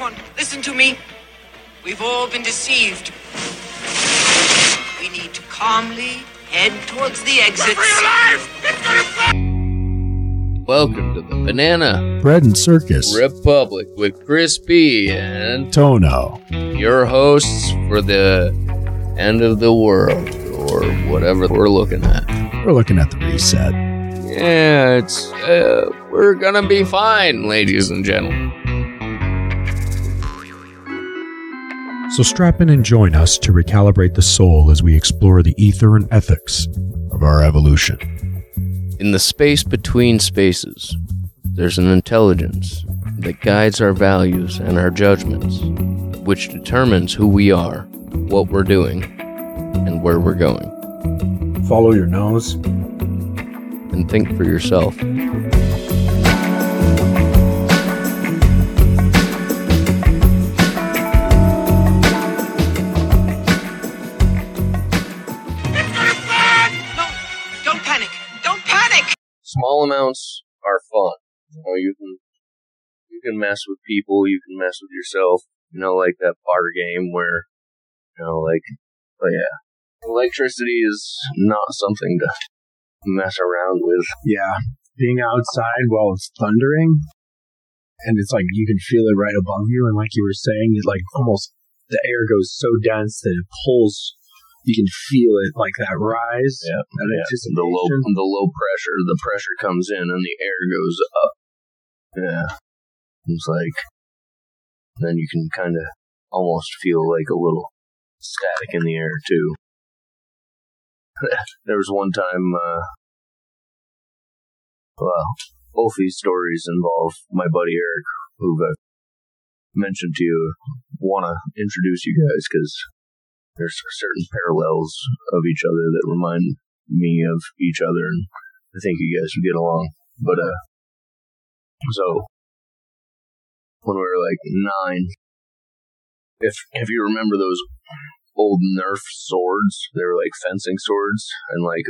Everyone, listen to me. We've all been deceived. We need to calmly head towards the exits. Welcome to the Banana Bread and Circus. Republic with Chris P and Tono. your hosts for the end of the world or whatever we're looking at. We're looking at the reset. Yeah, it's uh, we're gonna be fine, ladies and gentlemen. So strap in and join us to recalibrate the soul as we explore the ether and ethics of our evolution. In the space between spaces, there's an intelligence that guides our values and our judgments, which determines who we are, what we're doing, and where we're going. Follow your nose. And think for yourself. Small amounts are fun. You know, you can you can mess with people, you can mess with yourself. You know, like that bar game where you know, like, but yeah, electricity is not something to mess around with. Yeah. Being outside while it's thundering, and it's like you can feel it right above you, and like you were saying, it like almost the air goes so dense that it pulls. You can feel it like that rise. Yeah, yeah. The low, the low pressure, the pressure comes in and the air goes up. Yeah, it's like then you can kind of almost feel like a little static in the air too. there was one time, uh, well, both these stories involve my buddy Eric, who I've mentioned to you. Want to introduce you guys because there's certain parallels of each other that remind me of each other, and I think you guys would get along. But uh, so when we were like nine, if if you remember those old Nerf swords, they were like fencing swords, and like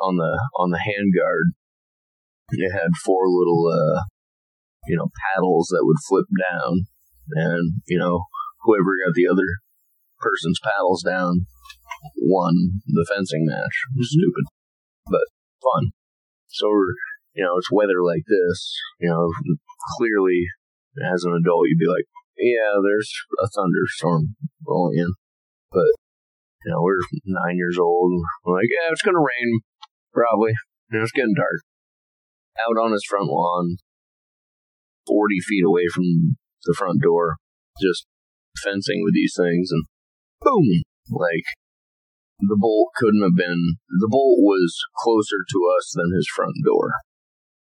on the on the handguard, it had four little uh, you know paddles that would flip down, and you know whoever got the other person's paddles down won the fencing match. Was mm-hmm. stupid, but fun. So we're, you know, it's weather like this. You know, clearly as an adult, you'd be like, yeah, there's a thunderstorm rolling in, but you know, we're nine years old. We're like, yeah, it's gonna rain, probably. You know, it's getting dark. Out on his front lawn, forty feet away from the front door, just fencing with these things, and boom, like the bolt couldn't have been the bolt was closer to us than his front door.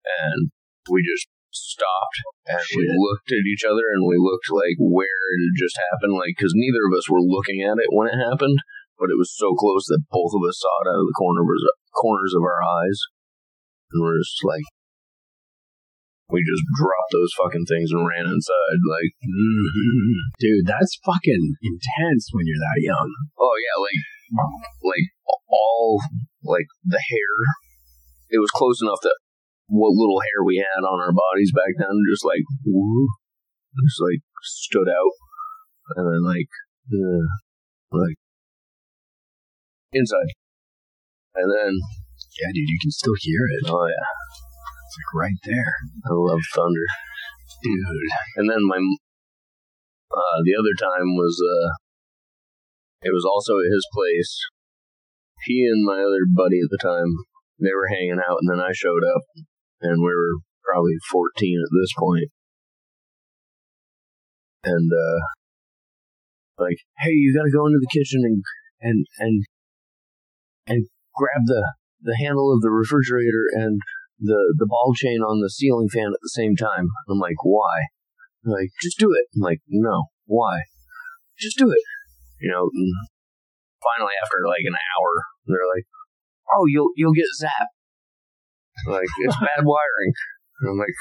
And we just stopped and we looked at each other and we looked like where it had just happened. Like because neither of us were looking at it when it happened but it was so close that both of us saw it out of the corner corners of our eyes. And we're just like we just dropped those fucking things and ran inside like Dude, that's fucking intense when you're that young. Oh yeah, like like all like the hair. It was close enough that what little hair we had on our bodies back then just like woo, just like stood out, and then like uh, like inside, and then Yeah, dude, you can still hear it. oh yeah, It's like right there. I love thunder, Dude. and then my uh, the other time was uh, it was also at his place. He and my other buddy at the time they were hanging out, and then I showed up, and we were probably fourteen at this point. and uh, like, hey, you got to go into the kitchen and and and and grab the the handle of the refrigerator and the the ball chain on the ceiling fan at the same time. I'm like, why? They're like, just do it. I'm like, no, why? Just do it. You know. and Finally, after like an hour, they're like, "Oh, you'll you'll get zapped." Like it's bad wiring. And I'm like,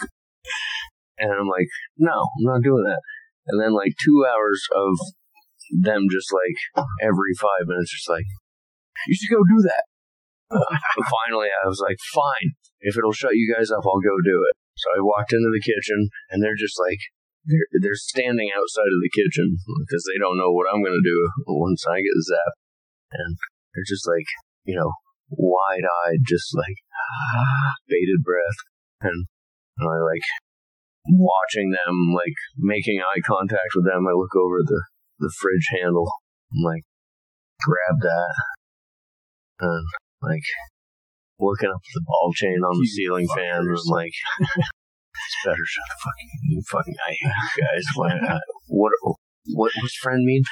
and I'm like, no, I'm not doing that. And then like two hours of them just like every five minutes, just like, you should go do that. And finally, I was like, fine. If it'll shut you guys up, I'll go do it. So I walked into the kitchen, and they're just like they're, they're standing outside of the kitchen because they don't know what I'm going to do once I get zapped. And they're just like, you know, wide eyed, just like ah, bated breath. And I like watching them, like making eye contact with them. I look over the, the fridge handle. I'm like, grab that. And like looking up the ball chain on the You ceiling fan. And like, it's better shut the fucking, you fucking, I hate you guys. What, what, what, what's friend mean?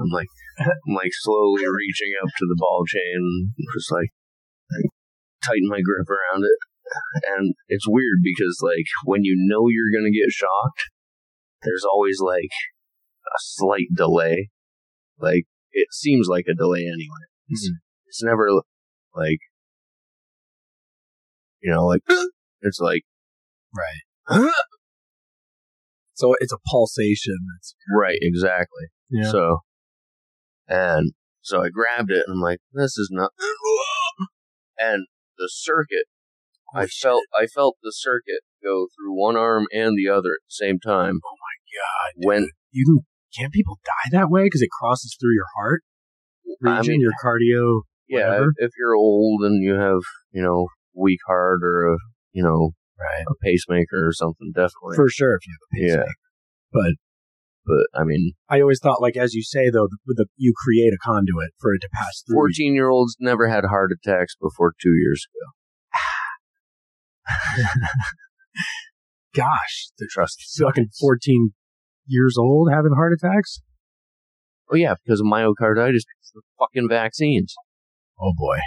I'm like, I'm like slowly reaching up to the ball chain, just like, tighten my grip around it. And it's weird because like when you know you're gonna get shocked, there's always like a slight delay. Like it seems like a delay anyway. It's, it's never like you know, like it's like Right. So it's a pulsation. It's right, exactly. yeah. So, and so I grabbed it and I'm like, this is not. And the circuit, I felt, I felt the circuit go through one arm and the other at the same time. Oh my god, When you can can't people die that way because it crosses through your heart region, I mean, your cardio. Yeah, whatever. if you're old and you have, you know, weak heart or a, you know, Right. a pacemaker or something, definitely. For sure, if you have a pacemaker. yeah. But but I mean, I always thought, like as you say, though, with the, you create a conduit for it to pass through. 14 year olds never had heart attacks before two years ago. Gosh, the Trust fucking fourteen years old having heart attacks. Oh yeah, because of myocarditis, the fucking vaccines. Oh boy.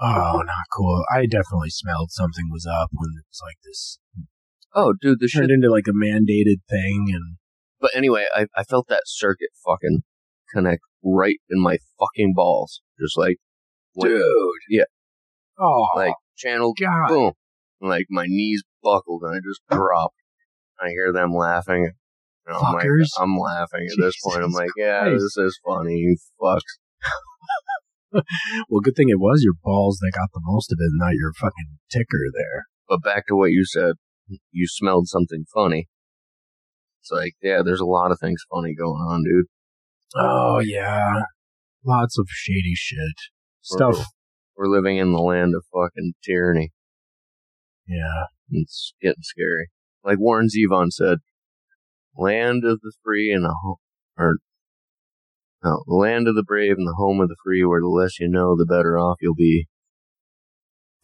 Oh, not cool. I definitely smelled something was up when it was like this Oh, dude, the shit turned into like a mandated thing, and But anyway, I, I felt that circuit fucking connect right in my fucking balls. Just like, went- yeah, oh, like channel, God. boom. Like my knees buckled and I just dropped. I hear them laughing. And I'm like, Fuckers. I'm laughing at this point. I'm like, yeah, Christ. this is funny, you fucks. well, good thing it was your balls that got the most of it, not your fucking ticker there. But back to what you said, you smelled something funny. It's like, yeah, there's a lot of things funny going on, dude. Oh yeah, lots of shady shit stuff. We're living in the land of fucking tyranny. Yeah, It's getting scary. Like Warren Zevon said, land of the free and the home, or no, the land of the brave and the home of the free, where the less you know, the better off you'll be.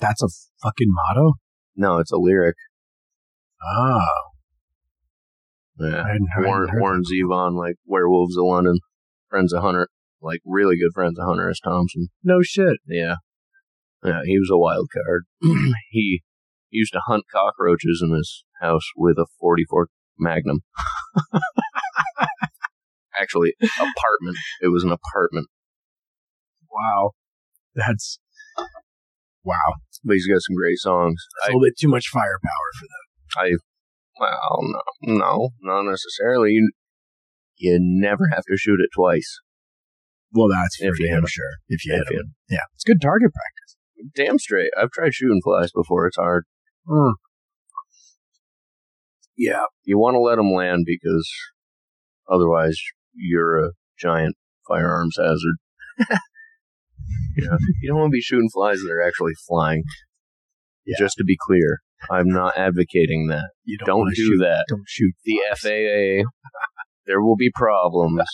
that's a fucking motto. No, it's a lyric. Oh, Yeah. I hadn't heard, Warren, heard Warren Zevon, like Werewolves of London, friends of Hunter, like really good friends of Hunter S. Thompson. no shit. Yeah. Yeah, he was a wild card. he used to hunt cockroaches in his house with a 44 Magnum. Actually, apartment. It was an apartment. Wow, that's wow. But he's got some great songs. That's I, a little bit too much firepower for them. I, well, no, no, not necessarily. You, you never have to shoot it twice. Well, that's for If you hit damn sure. If you hit If you- him, yeah, it's good target practice. Damn straight. I've tried shooting flies before. It's hard. Mm. Yeah, You want to let them land because otherwise you're a giant firearms hazard. you, know, you don't want to be shooting flies that are actually flying. Yeah. Just to be clear, I'm not advocating that. you don't, Don't do shoot, that. Don't shoot The flies. FAA, there will be problems.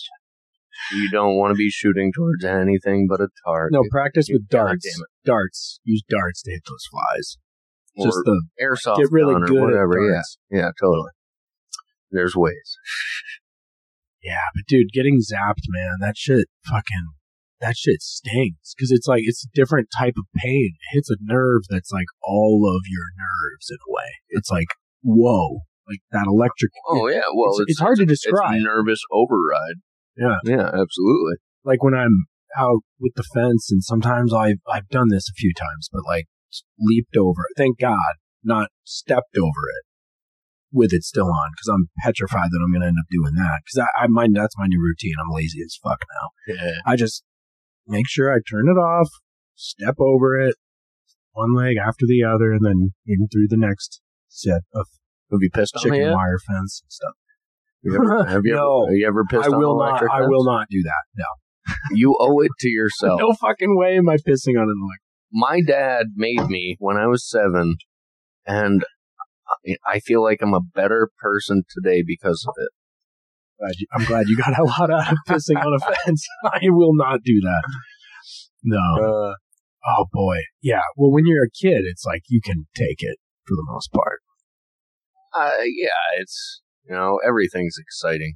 You don't want to be shooting towards anything but a target. No, practice with darts. damn it. Darts. Use darts to hit those flies. Or Just the airsoft get really gun or good whatever. at Yeah, yeah, totally. There's ways. Yeah, but dude, getting zapped, man, that shit fucking that shit stings because it's like it's a different type of pain. It hits a nerve that's like all of your nerves in a way. It's like whoa, like that electric. Oh yeah, well, it's, it's, it's hard to it's describe. nervous override. Yeah. yeah, absolutely. like when I'm out with the fence, and sometimes I've I've done this a few times, but like leaped over it. Thank God, not stepped over it with it still on because I'm petrified that I'm going to end up doing that because I, I mind that's my new routine. I'm lazy as fuck now. Yeah. I just make sure I turn it off, step over it, one leg after the other, and then in through the next set of be pissed chicken you? wire fence and stuff. You ever, have you No. ever, have you ever pissed I on will not. I fence? will not do that. No. You owe it to yourself. No fucking way am I pissing on an electric. My dad made me when I was seven, and I feel like I'm a better person today because of it. I'm glad you got a lot out of pissing on a fence. I will not do that. No. Uh, Oh boy. Yeah. Well, when you're a kid, it's like you can take it for the most part. uh, yeah, it's you know everything's exciting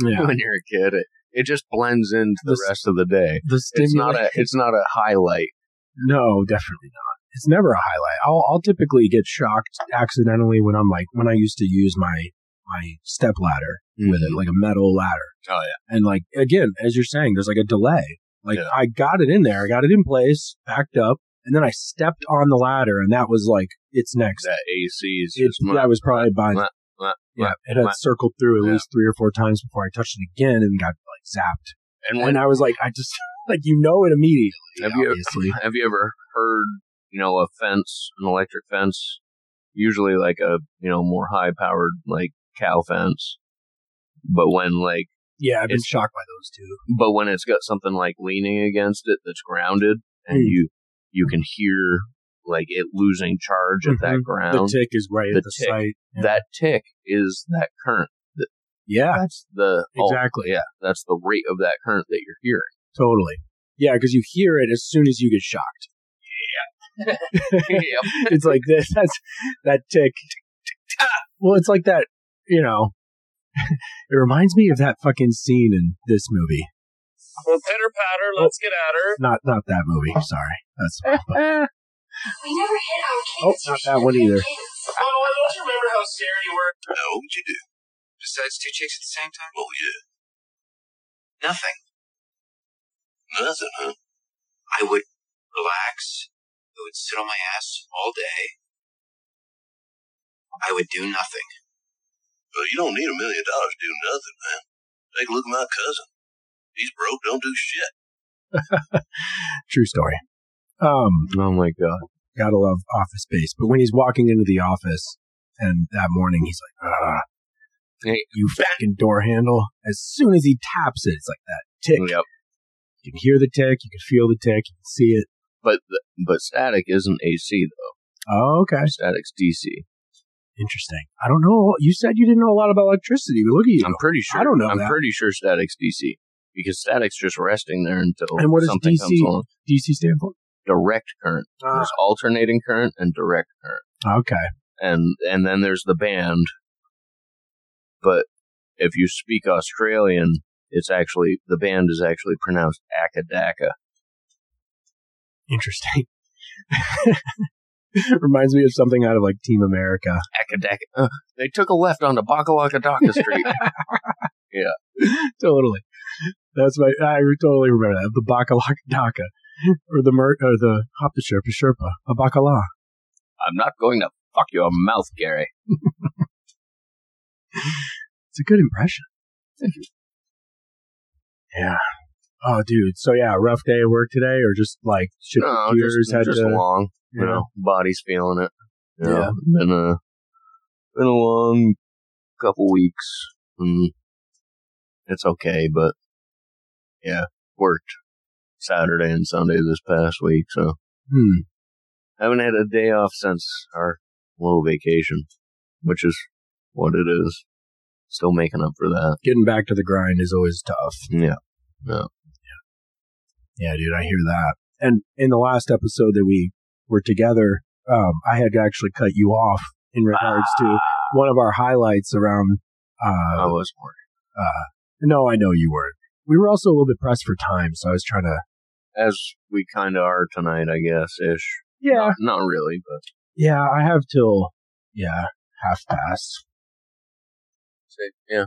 Yeah. when you're a kid. It, it just blends into the The rest of the day. The It's not a it's not a highlight. No, definitely not. It's never a highlight. I'll, I'll typically get shocked accidentally when I'm like when I used to use my my step ladder with it, mm-hmm. like a metal ladder. Oh yeah, And like again, as you're saying, there's like a delay. Like Yeah. I got it in there, I got it in place, backed up, and then I stepped on the ladder, and that was like it's next. that AC is It, just that was probably by Mwah, mwah, yeah. It had circled through at Yeah. least three or four times before I touched it again and got like zapped. and And when I was like, I just like you know it immediately. Have you- obviously. have you ever heard you know a fence, an electric fence, usually like a you know more high powered like cow fence, but when like Yeah, I've been It's- shocked by those two. but when it's got something like leaning against it that's grounded and Hmm. you you can hear like it losing charge at that ground. The tick is right The at the tick. site. Yeah. that tick is that current That, yeah, that's the oh, Exactly. yeah that's the rate of that current that you're hearing totally. Yeah, because you hear it as soon as you get shocked. Yep. it's like this. That's that tick. Ah! Well, it's like that. You know, it reminds me of that fucking scene in this movie. Well, pitter patter, let's get at her. Not not that movie. Sorry, that's but- We never hit our Oh, not that one either. Oh, I don't you remember how scared you were? No, what'd you do? Besides two chicks at the same time? Oh, yeah. Nothing. Nothing, huh? I would relax. I would sit on my ass all day. I would do nothing. Well, you don't need a million dollars to do nothing, man. Take a look at my cousin. He's broke, don't do shit. True story. Um, oh my god gotta love Office Space. But when he's walking into the office, and that morning he's like, "Ah, Hey. you fucking door handle." As soon as he taps it, it's like that tick. yep You can hear the tick, you can feel the tick, you can see it. But but static isn't AC though Oh, okay, static's DC interesting. I don't know. You said you didn't know a lot about electricity, but look at you. I'm pretty sure I don't know I'm that. pretty sure static's DC because static's just resting there until And what something DC comes along DC stand for? direct current Ah, there's alternating current and direct current okay. and and then there's the band. But if you speak Australian, it's actually the band is actually pronounced Akadaka. Interesting. Reminds me of something out of like Team America. Akadaka. Uh, they took a left on onto Bakalakadaka Street. Yeah. Totally. That's my. I totally remember that. The bakalaka daka, or the mer, or the hop the sherpa sherpa, a bakala. I'm not going to fuck your mouth, Gary. It's a good impression. Yeah. Oh, dude. So yeah, rough day at work today, or just like shit No, just, had just to. long. You know, body's feeling it. You know, Yeah. been a been a long couple weeks. And it's okay, but yeah, worked Saturday and Sunday this past week, so Hmm. haven't had a day off since our little vacation, which is what it is. Still making up for that. Getting back to the grind is always tough. Yeah. Yeah. Yeah, dude, I hear that. And in the last episode that we were together, um, I had to actually cut you off in regards to one of our highlights around. Uh, I Uh, was worried. no, I know you weren't. We were also a little bit pressed for time, so I was trying to. As we kind of are tonight, I guess, ish. Yeah, Not, not really, but yeah, I have till yeah half past. say, yeah,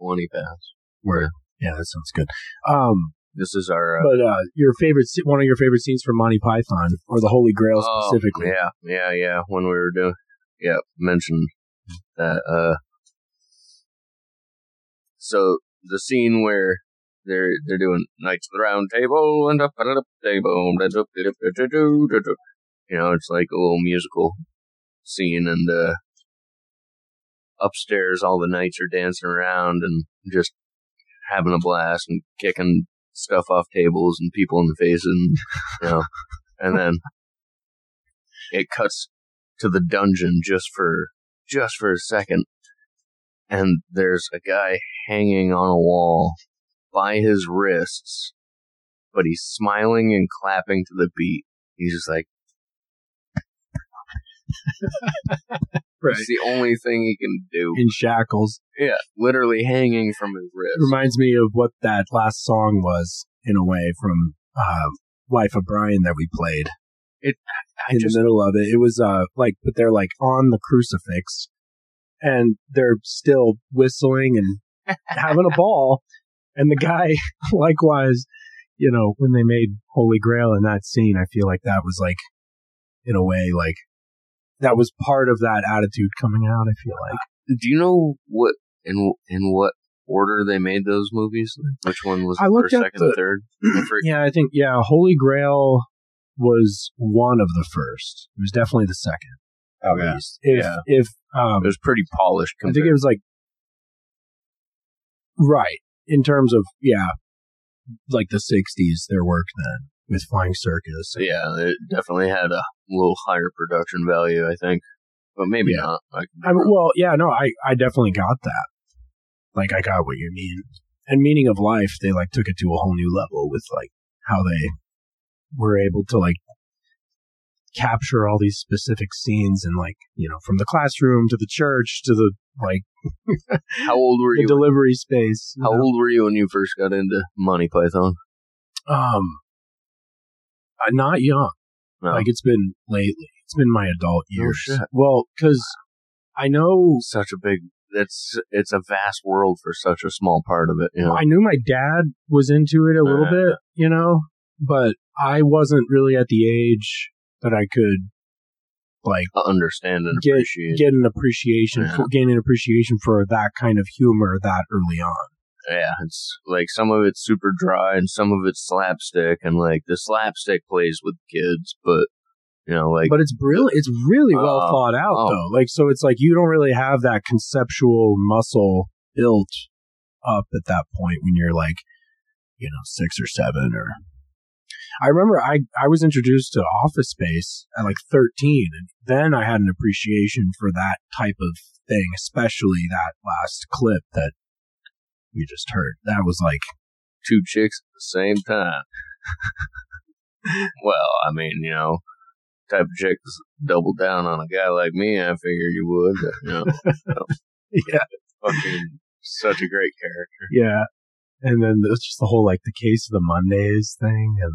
20 past. Where yeah, that sounds good. Um, This is our. Uh, but uh, your favorite, se- one of your favorite scenes from Monty Python or the Holy Grail oh, specifically. Yeah, yeah, yeah. When we were doing. Yeah, mentioned that. uh So the scene where they're they're doing Knights of the Round Table and up and up table. You know, it's like a little musical scene, and uh upstairs, all the knights are dancing around and just having a blast and kicking stuff off tables and people in the face and you know, and then it cuts to the dungeon just for just for a second, and there's a guy hanging on a wall by his wrists, but he's smiling and clapping to the beat. He's just like. Right. It's the only thing he can do. In shackles. Yeah, literally hanging from his wrist. Reminds me of what that last song was, in a way, from uh, Life of Brian that we played. I in just the middle of it. It was uh like, but they're like on the crucifix, and they're still whistling and having a ball. And the guy, likewise, you know, when they made Holy Grail in that scene, I feel like that was like, in a way, like that was part of that attitude coming out. I feel like Do you know what in in what order they made those movies? Which one was I looked first, at second, the- third? Yeah, I think yeah, Holy Grail was one of the first. It was definitely the second. At Okay. least, if Yeah. if um, It was pretty polished. I think it was like right in terms of yeah, like the '60s. Their work then with Flying Circus. yeah, it definitely had a little higher production value, I think, but maybe Yeah. not. I mean, well, yeah, no, I I definitely got that. Like I got what you mean. And meaning of life, they like took it to a whole new level with like how they were able to like capture all these specific scenes and like you know from the classroom to the church to the like how old were the you? delivery space. you how know? old were you when you first got into Monty Python? Um, uh, not young. No. Like it's been lately. It's been my adult Oh, years. shit. Well, because I know such a big. It's it's a vast world for such a small part of it. You know? I knew my dad was into it a little Uh. bit, you know, but I wasn't really at the age that I could like understand and Get- appreciate. get an appreciation Yeah. for gain an appreciation for that kind of humor that early on. Yeah, it's like some of it's super dry and some of it's slapstick, and like the slapstick plays with kids, but you know, like but it's brilliant. It's really well Oh, thought out oh. though. Like so, it's like you don't really have that conceptual muscle built up at that point when you're like, you know, six or seven or. I remember I I was introduced to Office Space at like 13, and then I had an appreciation for that type of thing, especially that last clip that we just heard. That was like, two chicks at the same time. well, I mean, you know, type of chick that's double down on a guy like me, I figured you would. But, you know, yeah, fucking such a great character. Yeah. And then there's just the whole like the case of the Mondays thing and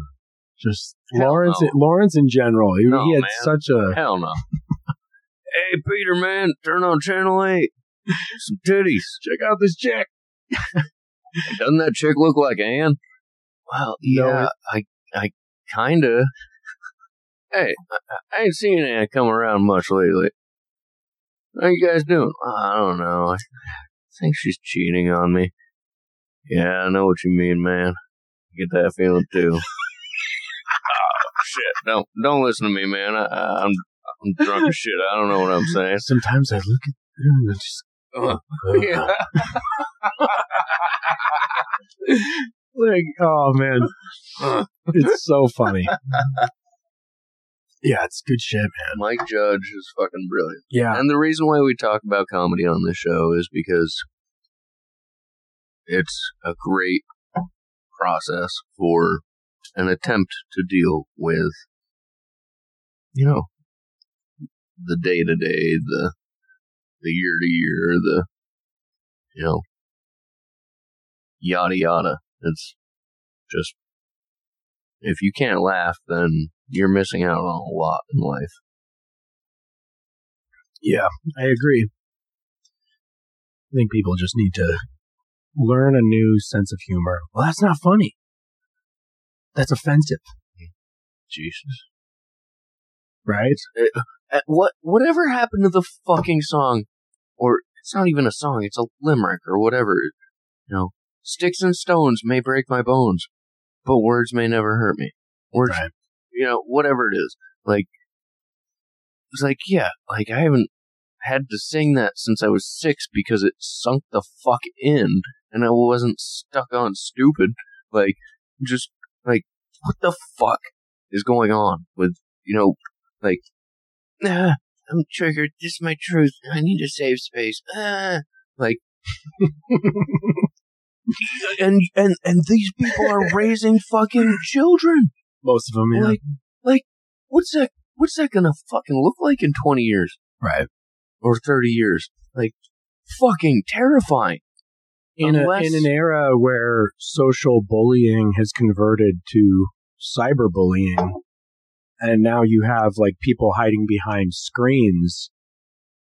just Hell Lawrence no. Lawrence in general. He, No, he had man. such a Hell no. hey, Peter, man, turn on channel eight. Some titties. check out this chick. Doesn't that chick look like Anne? Well, No, yeah, I, I kinda. Hey, I, I ain't seen Anne come around much lately. How you guys doing? I don't know. I think she's cheating on me. Yeah, I know what you mean, man. I get that feeling too. oh, shit! Don't don't listen to me, man. I, I, I'm I'm drunk as shit. I don't know what I'm saying. Sometimes I look at her and just Uh, yeah. like oh man. it's so funny. yeah, it's good shit, man. Mike Judge is fucking brilliant. Yeah. And the reason why we talk about comedy on this show is because it's a great process for an attempt to deal with, you know, the day to day, the the year to year, the you know, yada yada. It's just if you can't laugh, then you're missing out on a lot in life. Yeah, I agree. I think people just need to learn a new sense of humor. Well, that's not funny. That's offensive, Jesus. right? Uh, what whatever happened to the fucking song or it's not even a song it's a limerick or whatever you know sticks and stones may break my bones but words may never hurt me words Right. you know whatever it is like it's like yeah like i haven't had to sing that since I was six because it sunk the fuck in, and I wasn't stuck on stupid. Like, just like, what the fuck is going on with you know, like, ah, I'm triggered. This is my truth. I need a safe space. Ah, like. and and and these people are raising fucking children. Most of them, yeah. Like, like, what's that? What's that gonna fucking look like in twenty years right. or thirty years? Like, fucking terrifying. In, a, Unless- in an era where social bullying has converted to cyberbullying, and now you have like people hiding behind screens,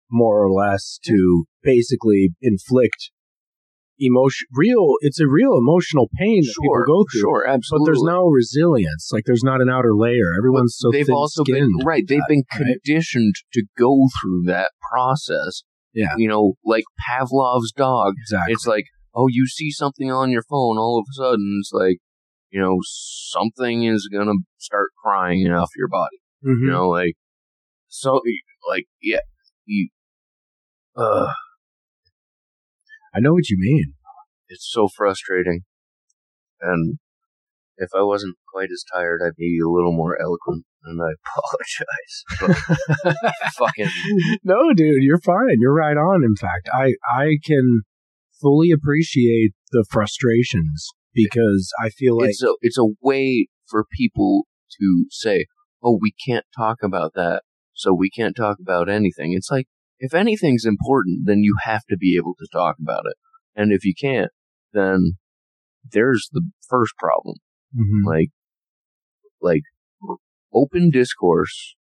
more or less, to basically inflict emotion. Real, it's a real emotional pain that people go through. sure, But absolutely. there's no resilience. Like there's not an outer layer. Everyone's so they've also been right. They've been right? conditioned to go through that process. Yeah. you know, like Pavlov's dog. Exactly. It's like, oh, you see something on your phone, all of a sudden, it's like, you know, something is gonna start crying off your body. Mhm. You know, like, so, like, yeah, you, uh, I know what you mean. it's so frustrating. And if I wasn't quite as tired, I'd be a little more eloquent, and I apologize. Fucking, no, dude, you're fine. You're right on. In fact, I I can fully appreciate the frustrations because I feel like it's a it's a way for people to say, "Oh, we can't talk about that, so we can't talk about anything." It's like if anything's important, then you have to be able to talk about it, and if you can't, then there's the first problem. Mhm. Like, like open discourse,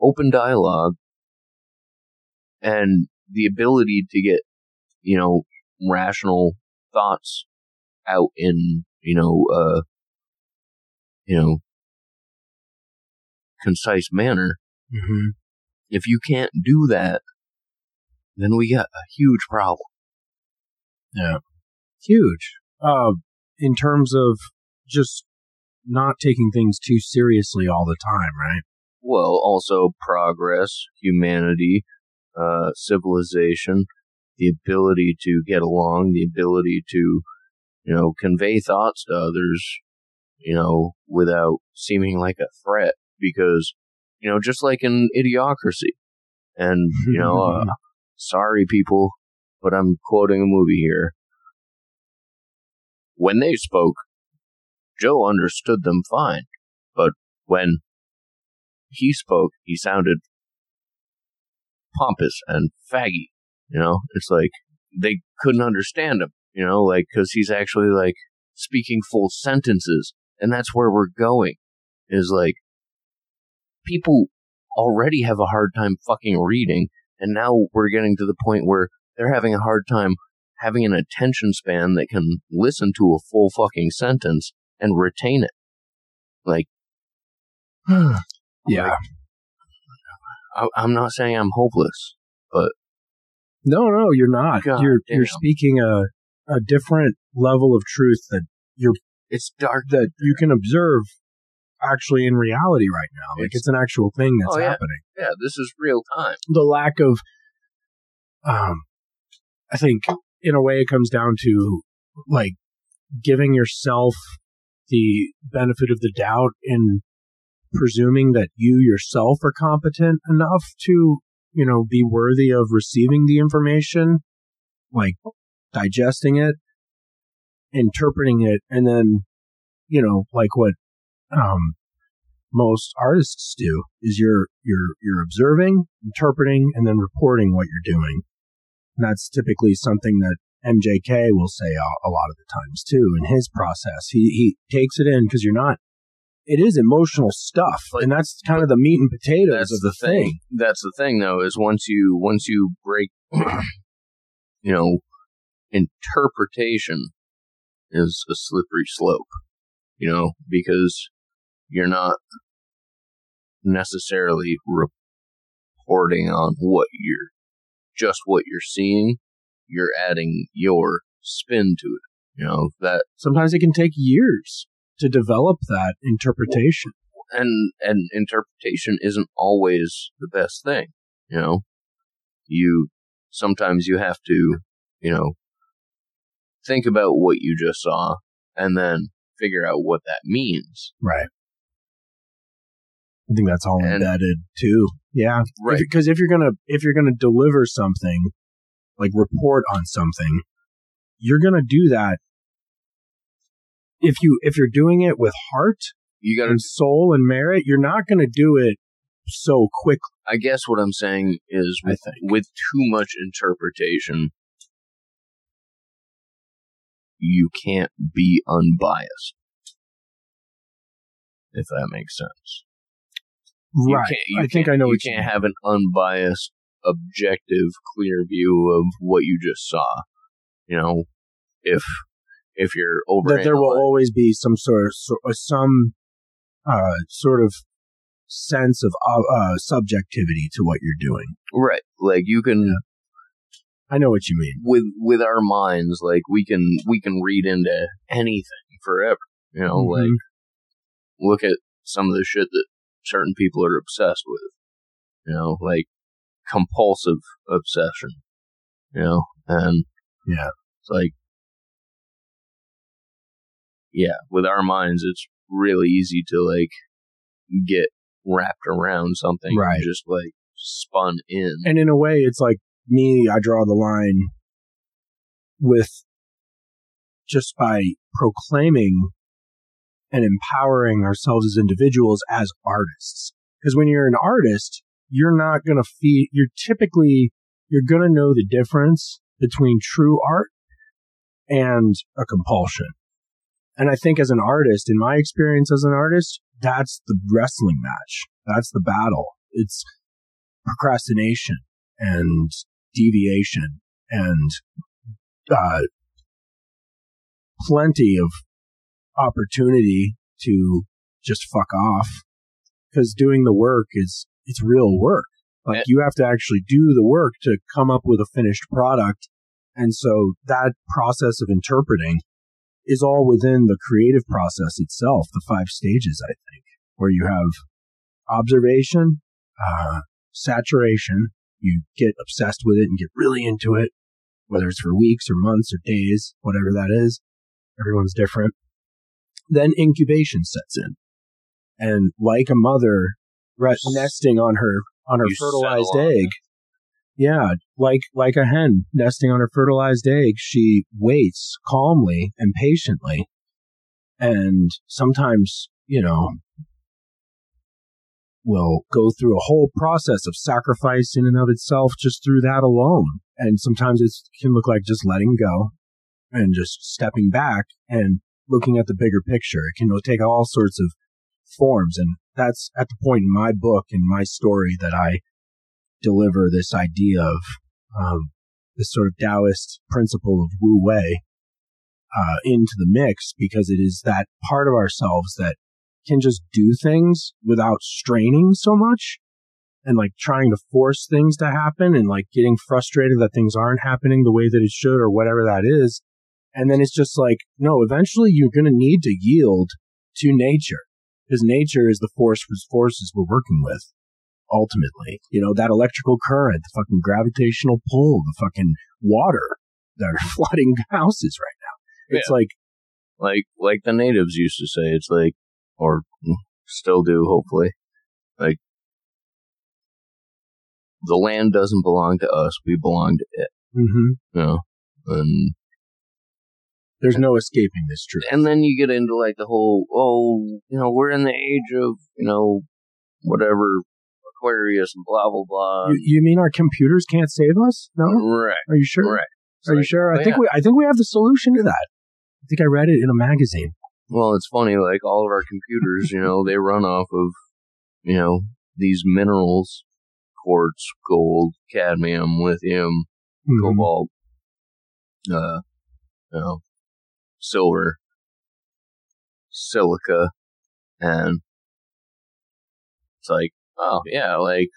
open dialogue, and the ability to get, you know, rational thoughts out in, you know, uh, you know, concise manner. Mhm. If you can't do that, then we got a huge problem. Yeah, huge. Uh, in terms of just not taking things too seriously all the time, right? Well, also progress, humanity, uh, civilization, the ability to get along, the ability to, you know, convey thoughts to others, you know, without seeming like a threat. Because, you know, just like in Idiocracy, and, you know, uh, sorry people, but I'm quoting a movie here. When they spoke, Joe understood them fine, but when he spoke, he sounded pompous and faggy. You know, it's like they couldn't understand him. You know, like because he's actually like speaking full sentences, and that's where we're going. Is like people already have a hard time fucking reading, and now we're getting to the point where they're having a hard time having an attention span that can listen to a full fucking sentence and retain it. Like, Yeah. I, I'm not saying I'm hopeless. But no, no, you're not. God you're damn. you're speaking a a different level of truth that you're It's dark. that you can observe actually in reality right now. Like It's- it's an actual thing that's Oh, yeah. happening. Yeah, this is real time. the lack of um i think in a way it comes down to like giving yourself the benefit of the doubt in presuming that you yourself are competent enough to you know be worthy of receiving the information like digesting it interpreting it and then you know like what um most artists do is you're you're you're observing, interpreting, and then reporting what you're doing. And that's typically something that MJK will say a, a lot of the times too in his process. He he takes it in because you're not. It is emotional stuff, and that's kind of the meat and potatoes That's of the thing. That's the thing, though, is once you once you break, you know, interpretation is a slippery slope. You know, because you're not necessarily reporting on what you're just what you're seeing. You're adding your spin to it. You know that Sometimes it can take years to develop that interpretation. and and interpretation isn't always the best thing. You know, you sometimes you have to, you know, think about what you just saw and then figure out what that means. Right. I think that's all And- embedded too. Yeah. Right. Because if you're gonna if you're gonna deliver something, like report on something, you're gonna do that. If you if you're doing it with heart You got and soul and merit, you're not gonna do it so quickly. I guess what I'm saying is with, with too much interpretation, you can't be unbiased. If that makes sense. Right. can't- you I think I know you what you can't have an unbiased, objective, clear view of what you just saw. You know, if if you're over that there will always be some sort of so, uh, some uh, sort of sense of uh, uh, subjectivity to what you're doing. right, like you can I know what you mean. with with our minds, like we can we can read into anything forever. You know, Mhm. like look at some of the shit that certain people are obsessed with. You know, like compulsive obsession. You know, and Yeah. it's like, yeah, with our minds, it's really easy to like get wrapped around something, Right. And just like spun in. and in a way it's like me i draw the line with just by proclaiming and empowering ourselves as individuals as artists. Because when you're an artist you're not going to feed you're typically you're going to know the difference between true art and a compulsion. And i think as an artist in my experience as an artist that's the wrestling match. That's the battle. It's procrastination and deviation and uh, plenty of opportunity to just fuck off because doing the work is it's real work like Eh. you have to actually do the work to come up with a finished product and so that process of interpreting is all within the creative process itself the five stages i think where you have observation uh, saturation. You get obsessed with it and get really into it, whether it's for weeks or months or days, whatever that is. Everyone's different. Then incubation sets in. And like a mother re- nesting on her, on her You fertilized egg. Yeah, like, like a hen nesting on her fertilized egg, she waits calmly and patiently. And sometimes, you know, will go through a whole process of sacrifice in and of itself just through that alone. And sometimes it can look like just letting go and just stepping back and looking at the bigger picture. It can take all sorts of forms. And that's at the point in my book and my story that I deliver this idea of um, this sort of Taoist principle of Wu Wei uh, into the mix because it is that part of ourselves that can just do things without straining so much and like trying to force things to happen and like getting frustrated that things aren't happening the way that it should or whatever that is. And then it's just like, no, eventually you're going to need to yield to nature because nature is the force forces we're working with ultimately. You know, that electrical current, the fucking gravitational pull, the fucking water that are flooding houses right now. It's like, like like the natives used to say it's like or still do hopefully like the land doesn't belong to us we belong to it mhm, you know and there's no escaping this truth. and then you get into like the whole oh you know we're in the age of you know whatever aquarius and blah blah blah You, you mean our computers can't save us? No? right Are you sure? right It's Are you sure? I oh, think yeah. we I think we have the solution to that. I think I read it in a magazine. Well, it's funny, like all of our computers, you know, they run off of, you know, these minerals, quartz, gold, cadmium, lithium, Mhm. cobalt, uh, you know, silver, silica, and it's like, oh yeah, like,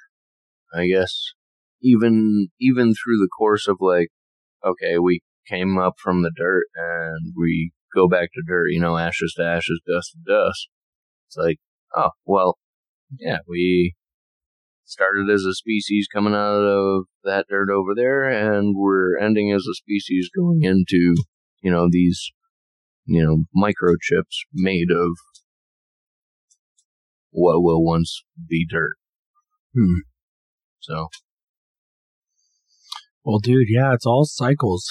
I guess even, even through the course of like, okay, we came up from the dirt and we go back to dirt, you know, ashes to ashes, dust to dust. It's like, oh, well, yeah, we, started as a species coming out of that dirt over there, and we're ending as a species going into, you know, these, you know, microchips made of what will once be dirt. Hmm. So, Well, dude, yeah, it's all cycles.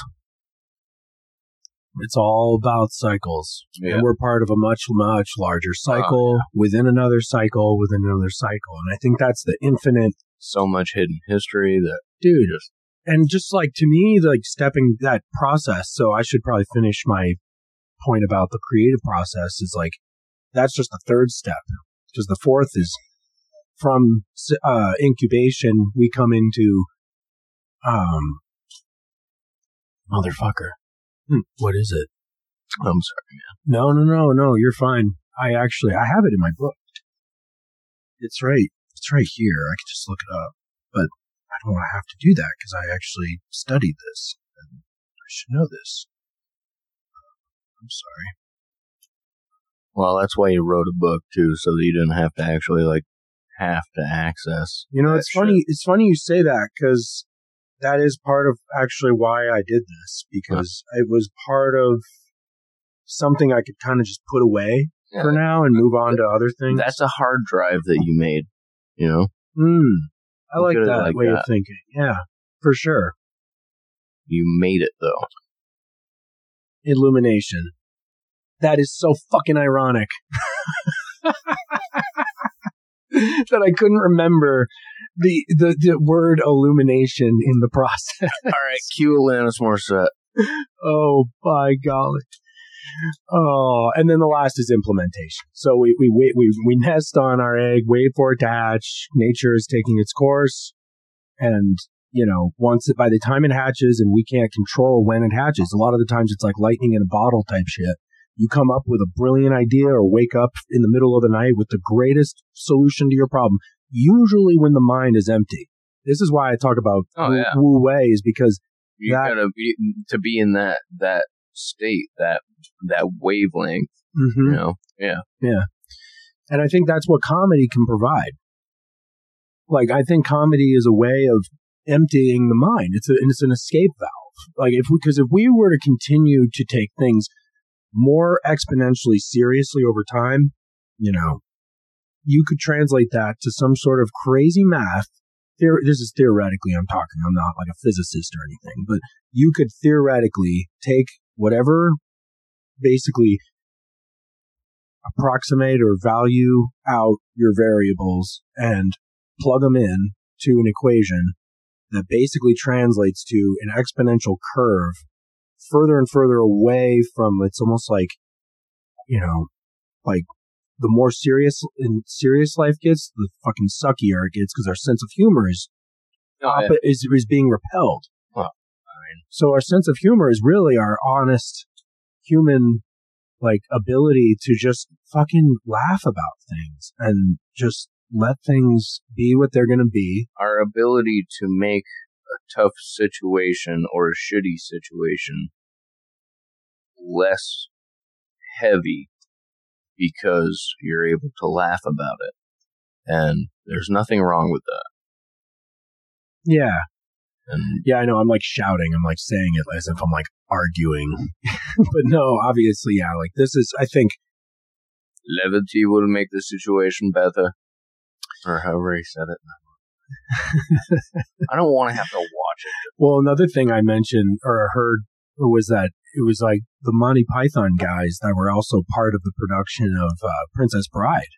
It's all about cycles. Yeah. And we're part of a much, much larger cycle within another cycle within another cycle. And I think that's the infinite, so much hidden history that dude. just, And just like to me, like stepping that process. So I should probably finish my point about the creative process is like, that's just the third step. Because the fourth is from uh, incubation, we come into, um, motherfucker. Hmm, what is it? I'm sorry. man. No, no, no, no. You're fine. I actually, I have it in my book. It's right. It's right here. I could just look it up, but I don't want to have to do that because I actually studied this and I should know this. I'm sorry. Well, that's why you wrote a book too, so that you didn't have to actually like have to access. You know, it's funny. shit. It's funny you say that because that is part of actually why I did this because it was part of something I could kind of just put away Yeah. for now and move on to other things. That's a hard drive that you made. You know, Hmm. I like that like way of thinking. Yeah, for sure. you made it though. Illumination. That is so fucking ironic. that I couldn't remember the, the the word illumination in the process. All right, cue Alanis Morissette. oh by golly. Oh, and then the last is implementation. So we we wait we we nest on our egg, wait for it to hatch. Nature is taking its course, and you know once it, by the time it hatches, and we can't control when it hatches. A lot of the times it's like lightning in a bottle type shit. You come up with a brilliant idea, or wake up in the middle of the night with the greatest solution to your problem. Usually when the mind is empty. This is why I talk about Oh, Wu- yeah. Wu Wei is because You That- gotta be to be in that that state, that that wavelength. Mhm. You know, yeah, yeah. And I think that's what comedy can provide. Like, I think comedy is a way of emptying the mind. It's a, and it's an escape valve. Like, if we, because if we were to continue to take things more exponentially seriously over time, you know, you could translate that to some sort of crazy math. This is theoretically, I'm talking. I'm not like a physicist or anything, but you could theoretically take whatever basically approximate or value out your variables and plug them in to an equation that basically translates to an exponential curve further and further away from it's almost like you know like the more serious and serious life gets the fucking suckier it gets because our sense of humor is Oh, yeah. oppo- is, is being repelled Well, so our sense of humor is really our honest human like ability to just fucking laugh about things and just let things be what they're going to be. our ability to make a tough situation or a shitty situation less heavy because you're able to laugh about it. And there's nothing wrong with that. Yeah. And Yeah, I know. I'm like shouting. I'm like saying it as if I'm like arguing. but no, obviously, yeah. Like this is, I think, levity will make the situation better. Or however he said it. I don't want to have to watch it. well, another thing I mentioned or heard was that it was like the Monty Python guys that were also part of the production of uh, Princess Bride.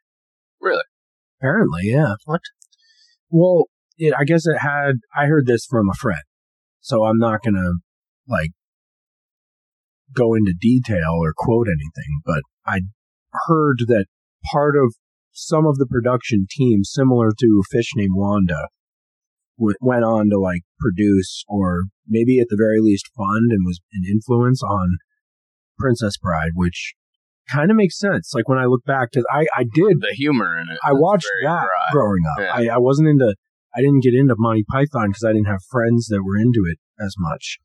Really? Apparently, yeah. What? Well, it, I guess it had. I heard this from a friend, so I'm not gonna like go into detail or quote anything. But I heard that part of some of the production team, similar to a fish named Wanda, w- went on to like produce or maybe at the very least fund and was an influence on Princess Bride, which kind of makes sense. Like when I look back, because I I did The humor in it. I watched that dry. growing up. Yeah. I, I wasn't into, I didn't get into Monty Python because I didn't have friends that were into it as much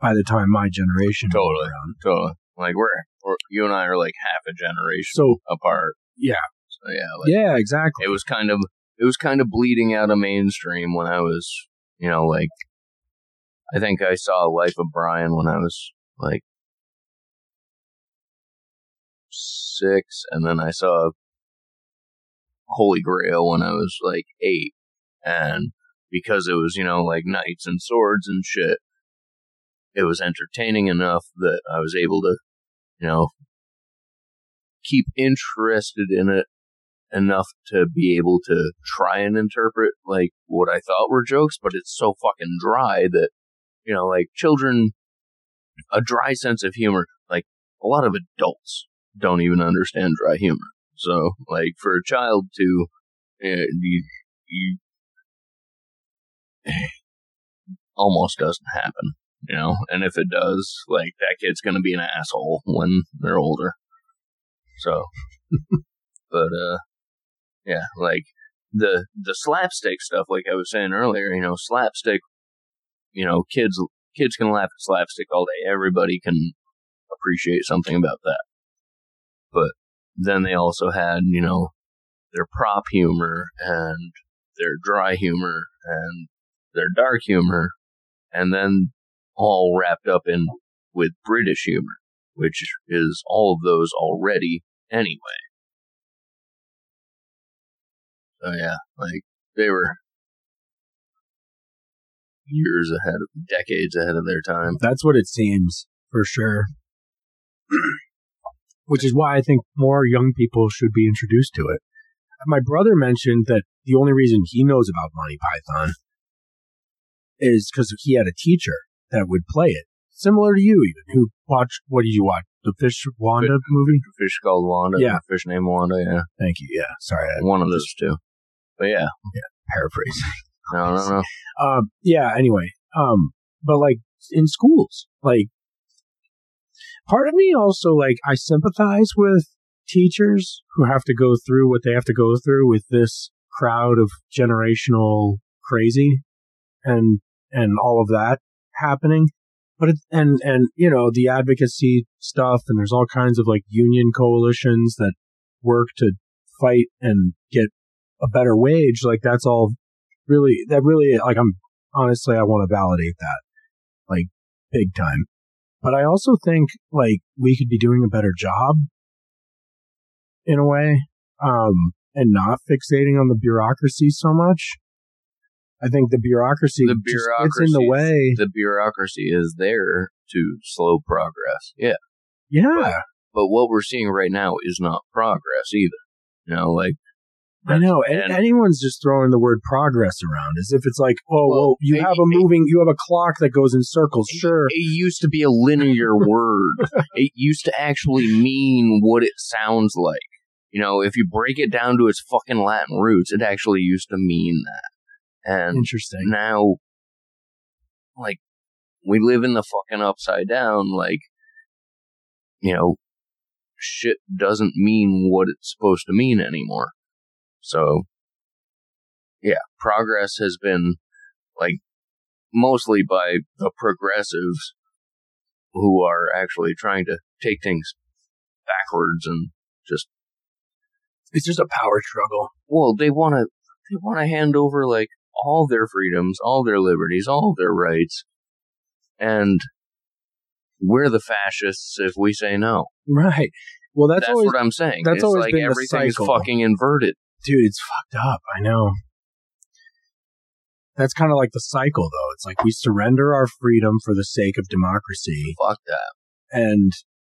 by the time my generation Totally. Totally. Like we're, we're, you and I are like half a generation So, apart. yeah. So yeah, like Yeah, exactly. it was kind of it was kind of bleeding out of mainstream when I was, you know, like, I think I saw Life of Brian when I was like six, and then I saw Holy Grail when I was like eight, and because it was, you know, like knights and swords and shit, it was entertaining enough that I was able to, you know, keep interested in it enough to be able to try and interpret like what I thought were jokes, but it's so fucking dry that, you know, like children, a dry sense of humor, like a lot of adults don't even understand dry humor. So, like, for a child to, uh, you, you, almost doesn't happen, you know? And if it does, like, that kid's gonna be an asshole when they're older. So, but, uh, yeah, like, the, the slapstick stuff, like I was saying earlier, you know, slapstick, you know, kids, kids can laugh at slapstick all day. Everybody can appreciate something about that. But then they also had, you know, their prop humor and their dry humor and their dark humor, and then all wrapped up in with British humor, which is all of those already anyway. So yeah, like they were years ahead of decades ahead of their time. That's what it seems for sure. Which is why I think more young people should be introduced to it. My brother mentioned that the only reason he knows about Monty Python is because he had a teacher that would play it, similar to you, even who watched. What did you watch? The Fish Wanda Fish- movie. Fish called Wanda. Yeah. Fish named Wanda. Yeah. Thank you. Yeah, sorry, I One of those two. But yeah, Yeah. paraphrasing. no, no, no. Um, yeah. Anyway, um, but like in schools, like part of me also like I sympathize with teachers who have to go through what they have to go through with this crowd of generational crazy and and all of that happening. But it, and and you know the advocacy stuff and there's all kinds of like union coalitions that work to fight and get a better wage. Like that's all really that really like I'm honestly I want to validate that like big time. But I also think like we could be doing a better job in a way um and not fixating on the bureaucracy so much. I think the bureaucracy The just gets in the way. The bureaucracy is there to slow progress. Yeah. yeah, But what we're seeing right now is not progress either. You know, like I know. And, anyone's just throwing the word progress around as if it's like, oh, well, Well, you it- have a moving, you have a clock that goes in circles. Sure. It used to be a linear word. It used to actually mean what it sounds like. You know, if you break it down to its fucking Latin roots, it actually used to mean that. And Interesting. now, like, we live in the fucking upside down. Like, you know, shit doesn't mean what it's supposed to mean anymore. So, yeah, progress has been, like, mostly by the progressives who are actually trying to take things backwards and just It's just a power struggle. well they want to they want to hand over like all their freedoms all their liberties all their rights and we're the fascists if we say no Right. Well, that's, that's, always, what i'm saying that's it's always like been everything's fucking inverted dude, it's fucked up. I know. That's kind of like the cycle, though. It's like we surrender our freedom for the sake of democracy, fuck that and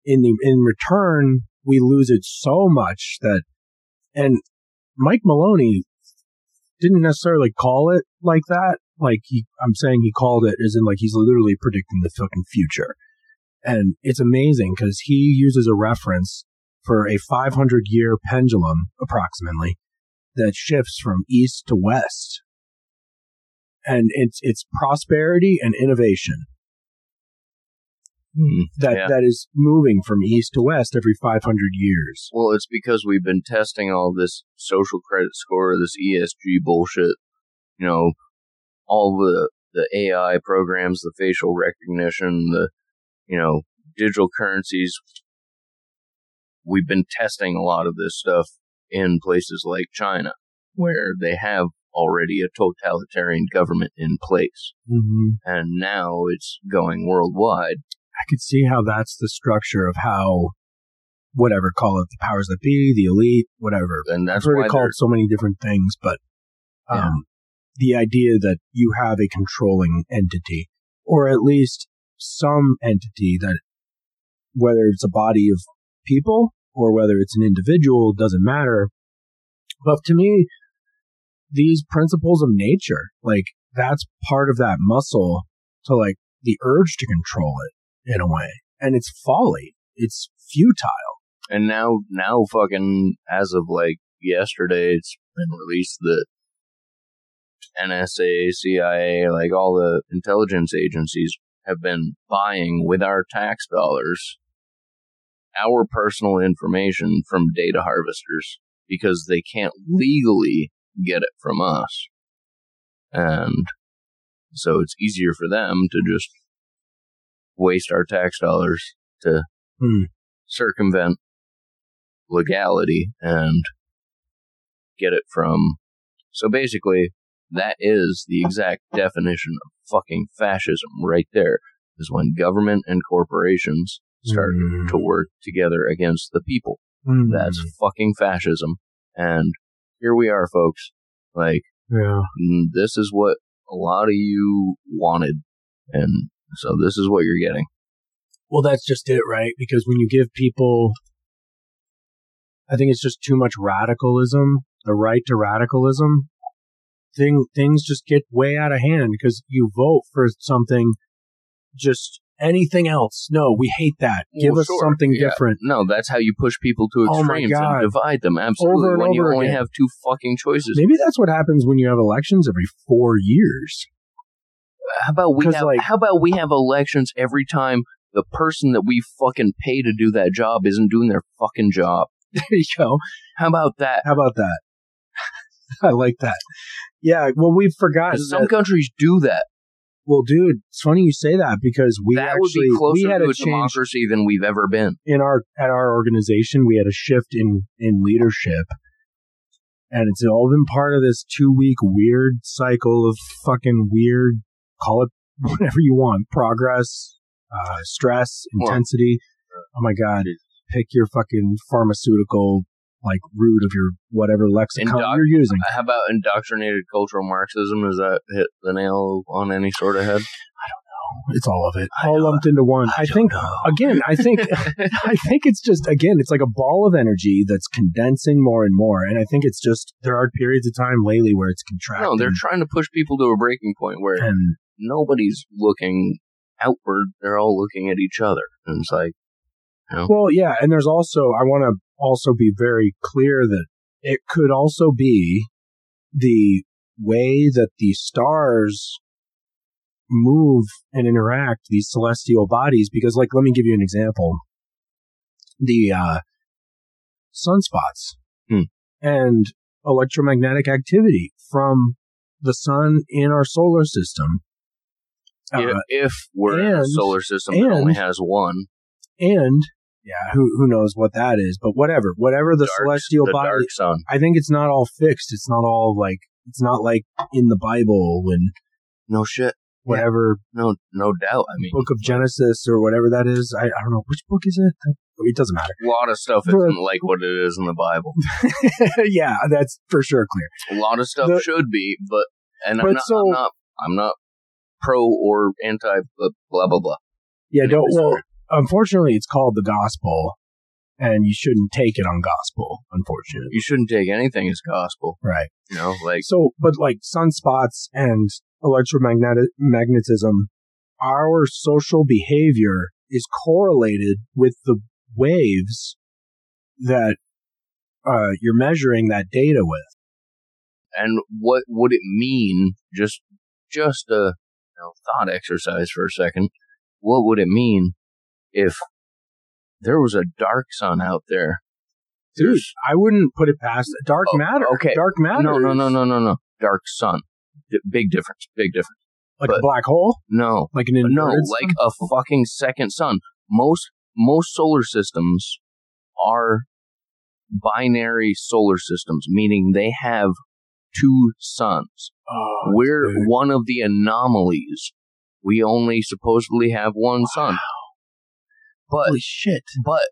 in the in return, we lose it so much that. And Mike Maloney didn't necessarily call it like that. Like he, I'm saying he called it as in like he's literally predicting the fucking future. And it's amazing because he uses a reference for a 500 year pendulum, approximately, that shifts from east to west. And it's, it's prosperity and innovation hmm. that, Yeah. that is moving from east to west every 500 years. well it's because we've been testing all this social credit score this esg bullshit you know all the the ai programs the facial recognition the you know digital currencies we've been testing a lot of this stuff in places like china where they have already a totalitarian government in place, hmm and now it's going worldwide. I could see how that's the structure of how, whatever, call it the powers that be, the elite, whatever. And that's I've heard why it called so many different things, but um, Yeah. the idea that you have a controlling entity, or at least some entity that, whether it's a body of people or whether it's an individual, doesn't matter. But to me, these principles of nature, like that's part of that muscle to like the urge to control it in a way. And it's folly. It's futile. And now, now, fucking, as of like yesterday, it's been released that NSA, CIA, like all the intelligence agencies have been buying with our tax dollars our personal information from data harvesters because they can't legally get it from us. And so it's easier for them to just waste our tax dollars to Hmm. circumvent legality and get it from. So basically, that is the exact definition of fucking fascism right there. Is when government and corporations start Mm. to work together against the people. Mm. That's fucking fascism. And here we are, folks. Like, yeah. this is what a lot of you wanted. And so this is what you're getting. Well, that's just it, right? Because when you give people, I think it's just too much radicalism, the right to radicalism. Thing things just get way out of hand because you vote for something, just anything else. No, we hate that. Give Well, us sure, something yeah. different. No, that's how you push people to Oh extremes God. and divide them. Absolutely. Over when you only again. have two fucking choices. Maybe that's what happens when you have elections every four years. How about we have like- how about we have elections every time the person that we fucking pay to do that job isn't doing their fucking job? There you go. How about that? How about that? I like that. Yeah. Well, we've forgotten. some that- countries do that. Well, dude, it's funny you say that because we that actually we had to a a change democracy than we've ever been. in our at our organization we had a shift in in leadership. And it's all been part of this two week weird cycle of fucking weird call it whatever you want progress uh stress Well, intensity. oh my god pick your fucking pharmaceutical like root of your whatever lexicon Indoc- you're using How about indoctrinated cultural Marxism? Does that hit the nail on any sort of head? I don't know. It's all of it I all lumped into one i, don't think know. again i think I think it's just again, it's like a ball of energy that's condensing more and more. And I think it's just there are periods of time lately where it's contracting. No, they're trying to push people to a breaking point where and nobody's looking outward; they're all looking at each other, and it's like, well, yeah, and there's also I want to also be very clear that it could also be the way that the stars move and interact these celestial bodies because like let me give you an example. The uh sunspots Hmm. and electromagnetic activity from the sun in our solar system. Uh, if, if we're in a solar system that only has one, and yeah who who knows what that is but whatever whatever the dark- celestial the body i think it's not all fixed it's not all like it's not like in the bible when No shit. whatever No, no doubt. I mean, book of genesis or whatever that is i, I don't know which book is it it doesn't matter a lot of stuff isn't like what it is in the Bible. yeah that's for sure clear A lot of stuff The- should be, but and I'm not, so- I'm not, I'm not pro or anti, but blah blah blah. yeah don't well. Unfortunately it's called the gospel and you shouldn't take it on gospel unfortunately You shouldn't take anything as gospel. right You know, like So, but like sunspots and electromagnetic magnetism, our social behavior is correlated with the waves that uh, you're measuring that data with. and what would it mean just just a you know, thought exercise for a second what would it mean if there was a dark sun out there Dude, I wouldn't put it past dark Oh, matter. okay. Dark matter. no no no no no no dark sun D- big difference big difference Like a black hole? no Like an no like sun? a fucking second sun most most solar systems are binary solar systems meaning they have two suns. Oh, We're dude. one of the anomalies. We only supposedly have one sun. But Holy shit. but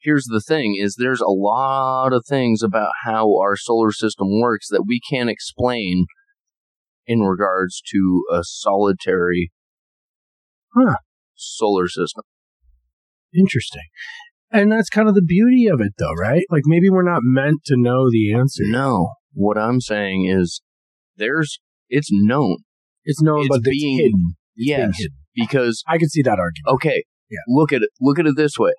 here's the thing is there's a lot of things about how our solar system works that we can't explain in regards to a solitary Huh. solar system. Interesting. And that's kind of the beauty of it, though, right? Like maybe we're not meant to know the answer. No, what I'm saying is there's it's known. It's known, It's but it's being- hidden. It's Yes, hidden. because I can see that argument. okay, Yeah. look at it. Look at it this way: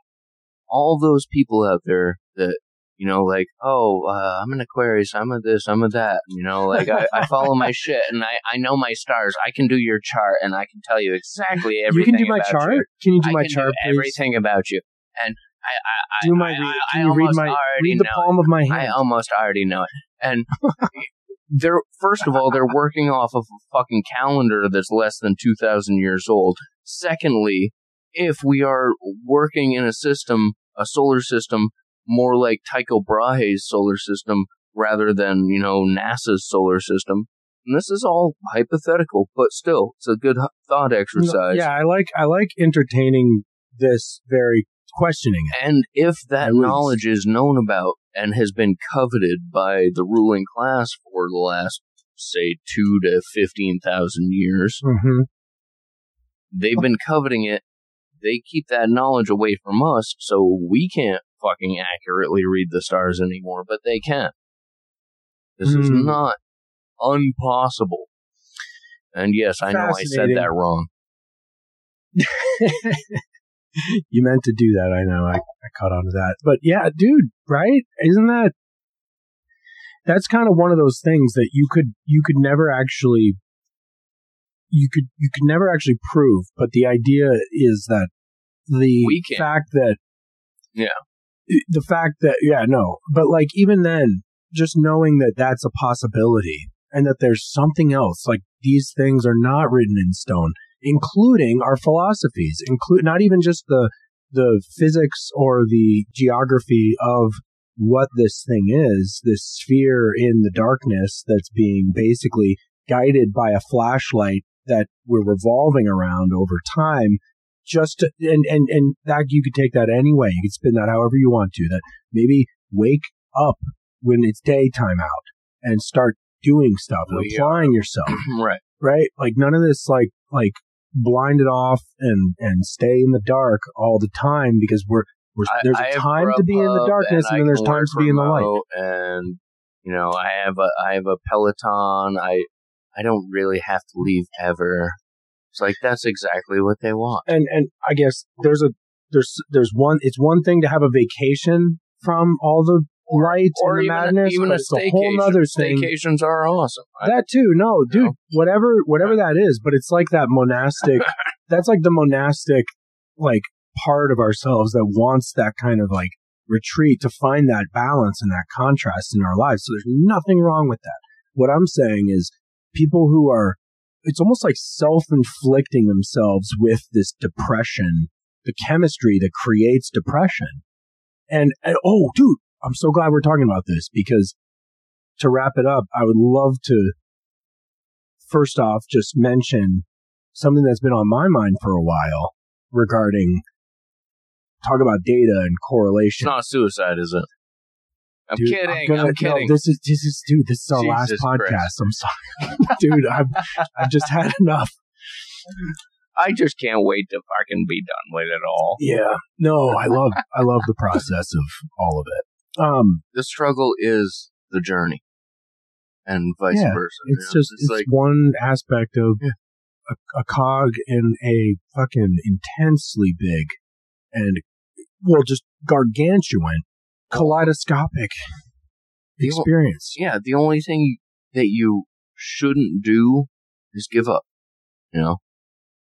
all those people out there that you know, like, oh, uh, I'm an Aquarius, I'm a this, I'm a that. You know, like I, I follow my shit and I, I know my stars. I can do your chart and I can tell you exactly everything. you can do my chart. you. Can you do I my chart, do everything about you, and I, I, Do my. I, read- I, can I you read my? Read the palm of my hand. I almost already know it, and they're first of all they're working off of a fucking calendar that's less than two thousand years old. Secondly, if we are working in a system, a solar system, more like Tycho Brahe's solar system rather than you know NASA's solar system. And this is all hypothetical, but still, it's a good thought exercise. Yeah, I like. I like entertaining this very questioning it. And if that At least. knowledge is known about and has been coveted by the ruling class for the last, say, two to 15,000 years, Mm-hmm. they've been coveting it. They keep that knowledge away from us, so we can't fucking accurately read the stars anymore, but they can. This is Hmm. not impossible. And yes, I know I said that wrong. you meant to do that. I know. I, I caught on to that. But yeah, dude, right? Isn't that that's kind of one of those things that you could you could never actually you could you could never actually prove, but the idea is that the fact that Yeah. the fact that yeah no but like even then just knowing that that's a possibility and that there's something else like these things are not written in stone including our philosophies include not even just the the physics or the geography of what this thing is this sphere in the darkness that's being basically guided by a flashlight that we're revolving around over time just to, and and and that you could take that anyway. You could spin that however you want to. That maybe wake up when it's daytime out and start doing stuff oh, and We applying yourself. right. Right? Like none of this like like blinded off and and stay in the dark all the time because we're we're I- there's I a time to be in the darkness and, I then there's times to be in the light. And you know, I have a I have a Peloton. I I don't really have to leave ever. It's like that's exactly what they want. And and I guess there's a there's there's one it's one thing to have a vacation from all the light Or and the even madness, even but a it's a whole nother thing. Staycations are awesome. I- That too, no, dude, know? whatever, whatever that is, but it's like that monastic. that's like the monastic, like part of ourselves that wants that kind of like retreat to find that balance and that contrast in our lives. So there's nothing wrong with that. What I'm saying is, people who are, it's almost like self-inflicting themselves with this depression, the chemistry that creates depression. And, and oh, dude, I'm so glad we're talking about this because to wrap it up, I would love to first off just mention something that's been on my mind for a while regarding talk about data and correlation. It's not suicide, is it? I'm Dude, kidding. I'm, gonna- no, kidding. this is this is dude. This is our last podcast. Christ. I'm sorry, dude. I've I've just had enough. I just can't wait to fucking be done with it all. Yeah, no, I love I love the process of all of it. Um, The struggle is the journey, and vice Yeah, versa. you it's know? just it's, like one aspect of a, a cog in a fucking intensely big and well, just gargantuan, kaleidoscopic The o- experience. yeah, the only thing that you shouldn't do is give up. You know,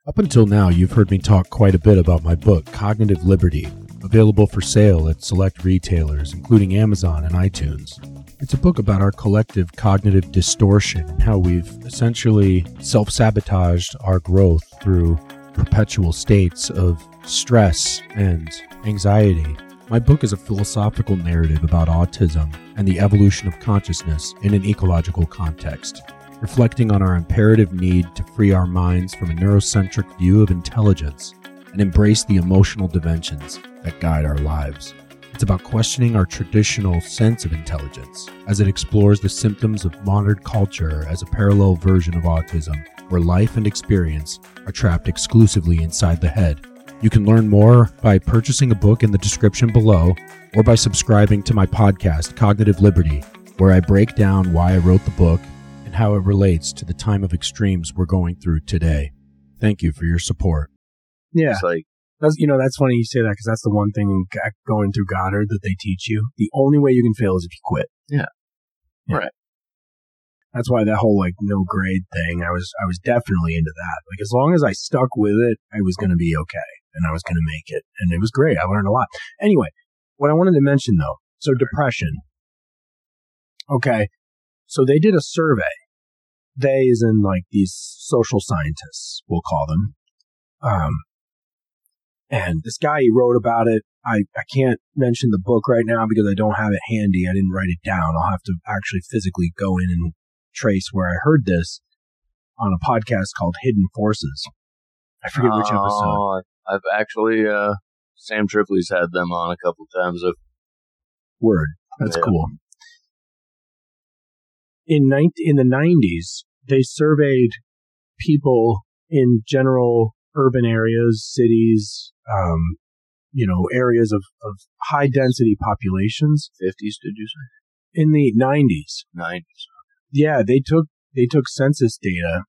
Up until now, you've heard me talk quite a bit about my book, Cognitive Liberty, available for sale at select retailers, including Amazon and iTunes. It's a book about our collective cognitive distortion and how we've essentially self sabotaged our growth through perpetual states of stress and anxiety My book is a philosophical narrative about autism and the evolution of consciousness in an ecological context, reflecting on our imperative need to free our minds from a neurocentric view of intelligence and embrace the emotional dimensions that guide our lives. It's about questioning our traditional sense of intelligence as it explores the symptoms of modern culture as a parallel version of autism, where life and experience are trapped exclusively inside the head. You can learn more by purchasing a book in the description below or by subscribing to my podcast, Cognitive Liberty, where I break down why I wrote the book and how it relates to the time of extremes we're going through today. Thank you for your support. Yeah, It's like, that's you know that's funny you say that because that's the one thing going through Goddard that they teach you. The only way you can fail is if you quit. Yeah. Yeah. Right. That's why that whole like no grade thing. I was I was definitely into that. Like as long as I stuck with it, I was going to be okay, and I was going to make it, and it was great. I learned a lot. Anyway, what I wanted to mention though, so depression. Okay, so they did a survey. They, is in like these social scientists, we'll call them. Um, and this guy, he wrote about it. I, I can't mention the book right now because I don't have it handy. I didn't write it down. I'll have to actually physically go in and trace where I heard this on a podcast called Hidden Forces. I forget which episode. Oh, I've actually, uh, Sam Tripoli's had them on a couple times. I've, Word. That's Yeah. cool. In 19, in the 90s, they surveyed people in general urban areas, cities, um, you know, areas of, of high density populations 50s, did you say? in the 90s. 90s. Yeah, they took they took census data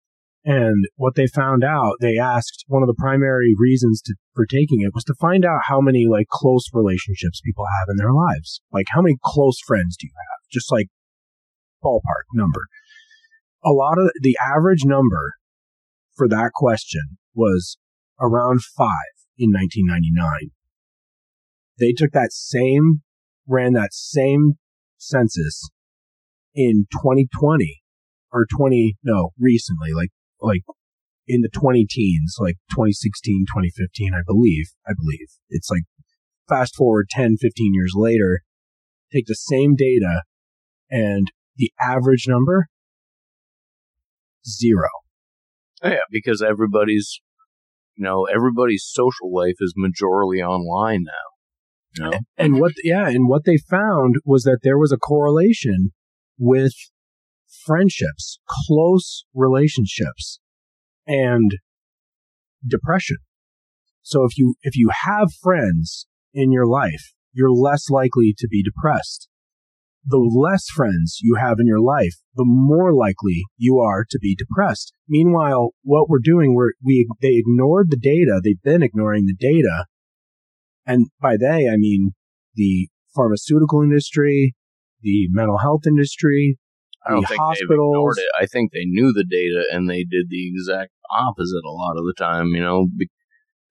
and what they found out, they asked one of the primary reasons to, for taking it was to find out how many like close relationships people have in their lives. Like how many close friends do you have? Just like ballpark number. A lot of the average number for that question was around 5 in 1999. They took that same ran that same census in 2020 or 20 no recently like like in the 20 teens like 2016 2015 i believe i believe it's like fast forward 10 15 years later take the same data and the average number zero Oh, yeah, because everybody's, you know, everybody's social life is majorly online now. You know? and what yeah and what they found was that there was a correlation with friendships close relationships and depression. So if you if you have friends in your life you're less likely to be depressed. The less friends you have in your life the more likely you are to be depressed. Meanwhile what we're doing we're we they ignored the data. They've been ignoring the data. And by they, I mean the pharmaceutical industry, the mental health industry, I don't think they've ignored it. I think they knew the data and they did the exact opposite a lot of the time. You know,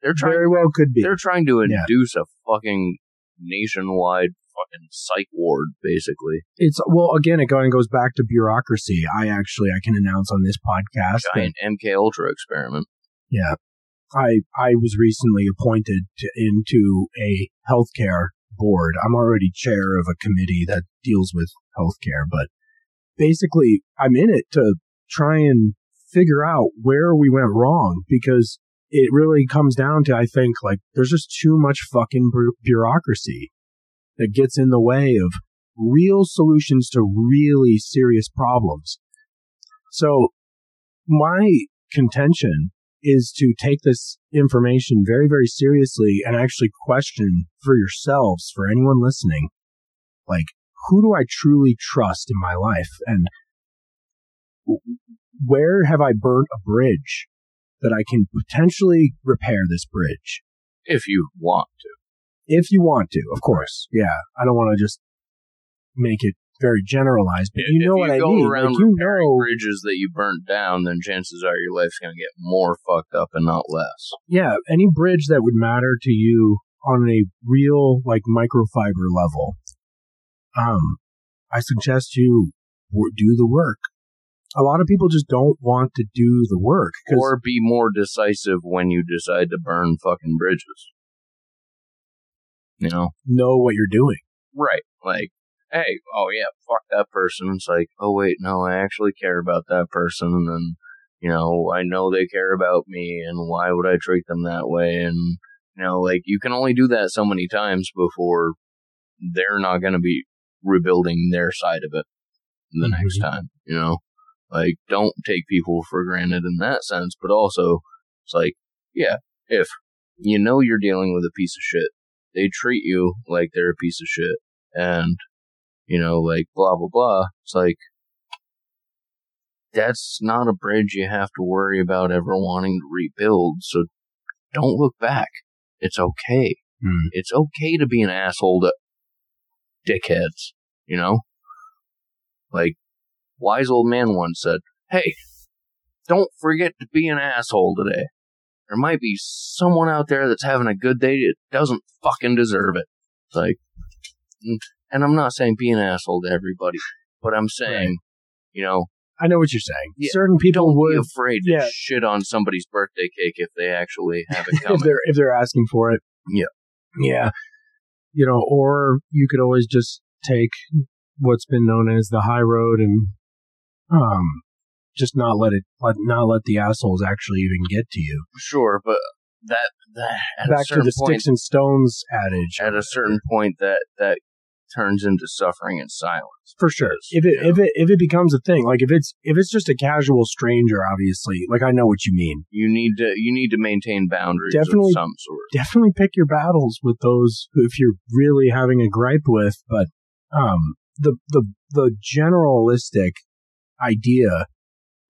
they're trying. Very well could be. They're trying to Yeah. induce a fucking nationwide fucking psych ward, basically. It's well, again, it going goes back to bureaucracy. I actually I can announce on this podcast that Giant MK Ultra experiment. Yeah. I I was recently appointed to, into a healthcare board. I'm already chair of a committee that deals with healthcare, but basically I'm in it to try and figure out where we went wrong because it really comes down to I think like there's just too much fucking bureaucracy that gets in the way of real solutions to really serious problems. So my contention is to take this information very, very seriously and actually question for yourselves, for anyone listening, like, who do I truly trust in my life? And where have I burnt a bridge that I can potentially repair this bridge? If you want to. If you want to, of course. Yeah. I don't want to just make it very generalized, but you if know you what I mean. around Like, you know, bridges that you burnt down, then chances are your life's going to get more fucked up and not less. yeah, any bridge that would matter to you on a real like microfiber level, um, I suggest you do the work. A lot of people just don't want to do the work. Or be more decisive when you decide to burn fucking bridges. You know, know what you're doing. right? Like, hey, oh yeah, fuck that person. It's like, oh wait, no, I actually care about that person, and you know, I know they care about me, and why would I treat them that way? And you know, like you can only do that so many times before they're not going to be rebuilding their side of it the next time. You know, like don't take people for granted in that sense, but also it's like, yeah, if you know you're dealing with a piece of shit, they treat you like they're a piece of shit, and you know, like blah blah blah. It's like that's not a bridge you have to worry about ever wanting to rebuild. So don't look back. It's okay. Hmm. It's okay to be an asshole to dickheads, you know? Like, wise old man once said, hey, don't forget to be an asshole today. There might be someone out there that's having a good day that doesn't fucking deserve it. It's like, and I'm not saying be an asshole to everybody, but I'm saying, you know, I know what you're saying. Yeah, Certain people would be afraid to yeah. shit on somebody's birthday cake if they actually have it coming. if they're if they're asking for it. Yeah. Yeah. You know, or you could always just take what's been known as the high road and um just not let it let not let the assholes actually even get to you. sure, but that that at a Back to the point, sticks and stones adage. at a certain point that that turns into suffering and silence. for sure. Because, If it you know, if it if it becomes a thing, like if it's if it's just a casual stranger, obviously, like I know what you mean. you need to you need to maintain boundaries Definitely- of some sort. Definitely pick your battles with those who- if you're really having a gripe with, but um the the the generalistic idea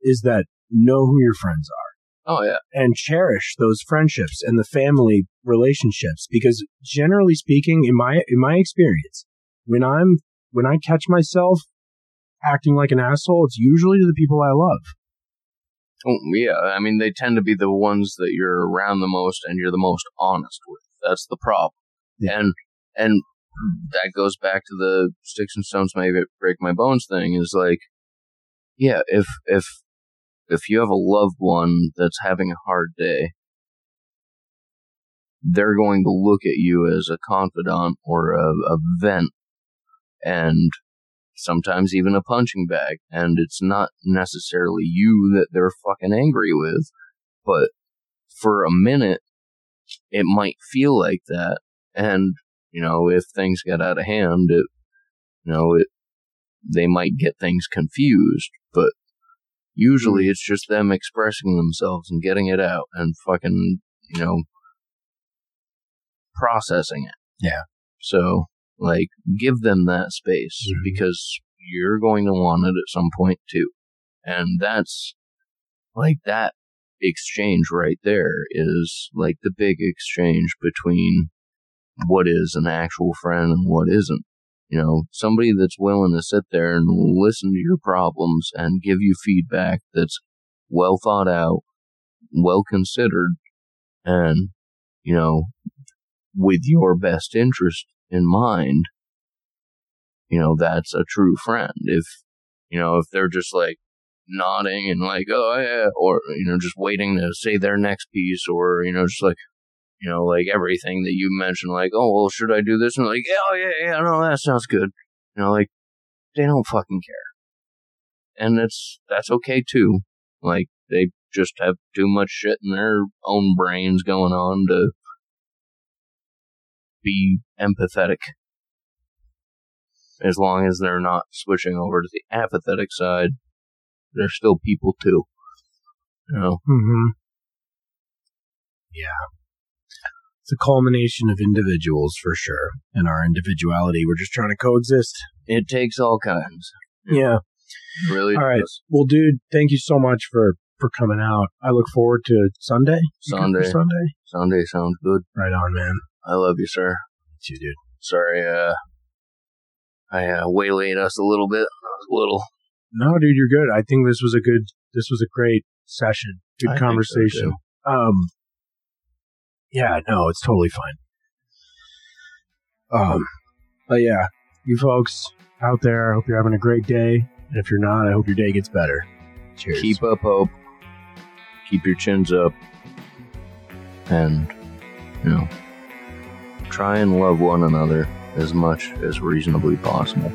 is that know who your friends are Oh yeah, and cherish those friendships and the family relationships because generally speaking in my in my experience when I'm when I catch myself acting like an asshole it's usually to the people I love oh, yeah. I mean, they tend to be the ones that you're around the most and you're the most honest with. That's the problem. Yeah. And and that goes back to the sticks and stones may break my bones thing. Is like, yeah, if if if you have a loved one that's having a hard day, they're going to look at you as a confidant or a, a vent and sometimes even a punching bag. And it's not necessarily you that they're fucking angry with, but for a minute, it might feel like that. And, you know, if things get out of hand, it, you know, it, they might get things confused, but usually hmm. it's just them expressing themselves and getting it out and fucking, you know, processing it. Yeah. So, like, give them that space Mhm. because you're going to want it at some point too. And that's like that exchange right there is like the big exchange between what is an actual friend and what isn't. You know, somebody that's willing to sit there and listen to your problems and give you feedback that's well thought out, well considered, and, you know, with your best interest in mind, you know, that's a true friend. If, you know, if they're just like nodding and like, oh yeah, or, you know, just waiting to say their next piece or, you know, just like, you know, like everything that you mentioned, like, oh, well, should I do this? And like, oh, yeah, yeah, no, that sounds good. You know, like, they don't fucking care. And that's, that's okay too. Like, they just have too much shit in their own brains going on to be empathetic. As long as they're not switching over to the apathetic side, they're still people too. You know? Mm-hmm. Yeah. It's a culmination of individuals for sure. And our individuality. We're just trying to coexist. It takes all kinds. Yeah. It really All right. does. Well, dude, thank you so much for for coming out. I look forward to Sunday. You good for Sunday. Sunday. Sunday sounds good. Right on, man. I love you, sir. Me too, dude. Sorry, uh, I uh, waylaid us a little bit. A little. No, dude, you're good. I think this was a good. This was a great session. Good I think so, conversation. um. Yeah. No, it's totally fine. Um. But yeah, you folks out there, I hope you're having a great day. And if you're not, I hope your day gets better. Cheers. Keep up hope. Keep your chins up. And, you know, Try and love one another as much as reasonably possible.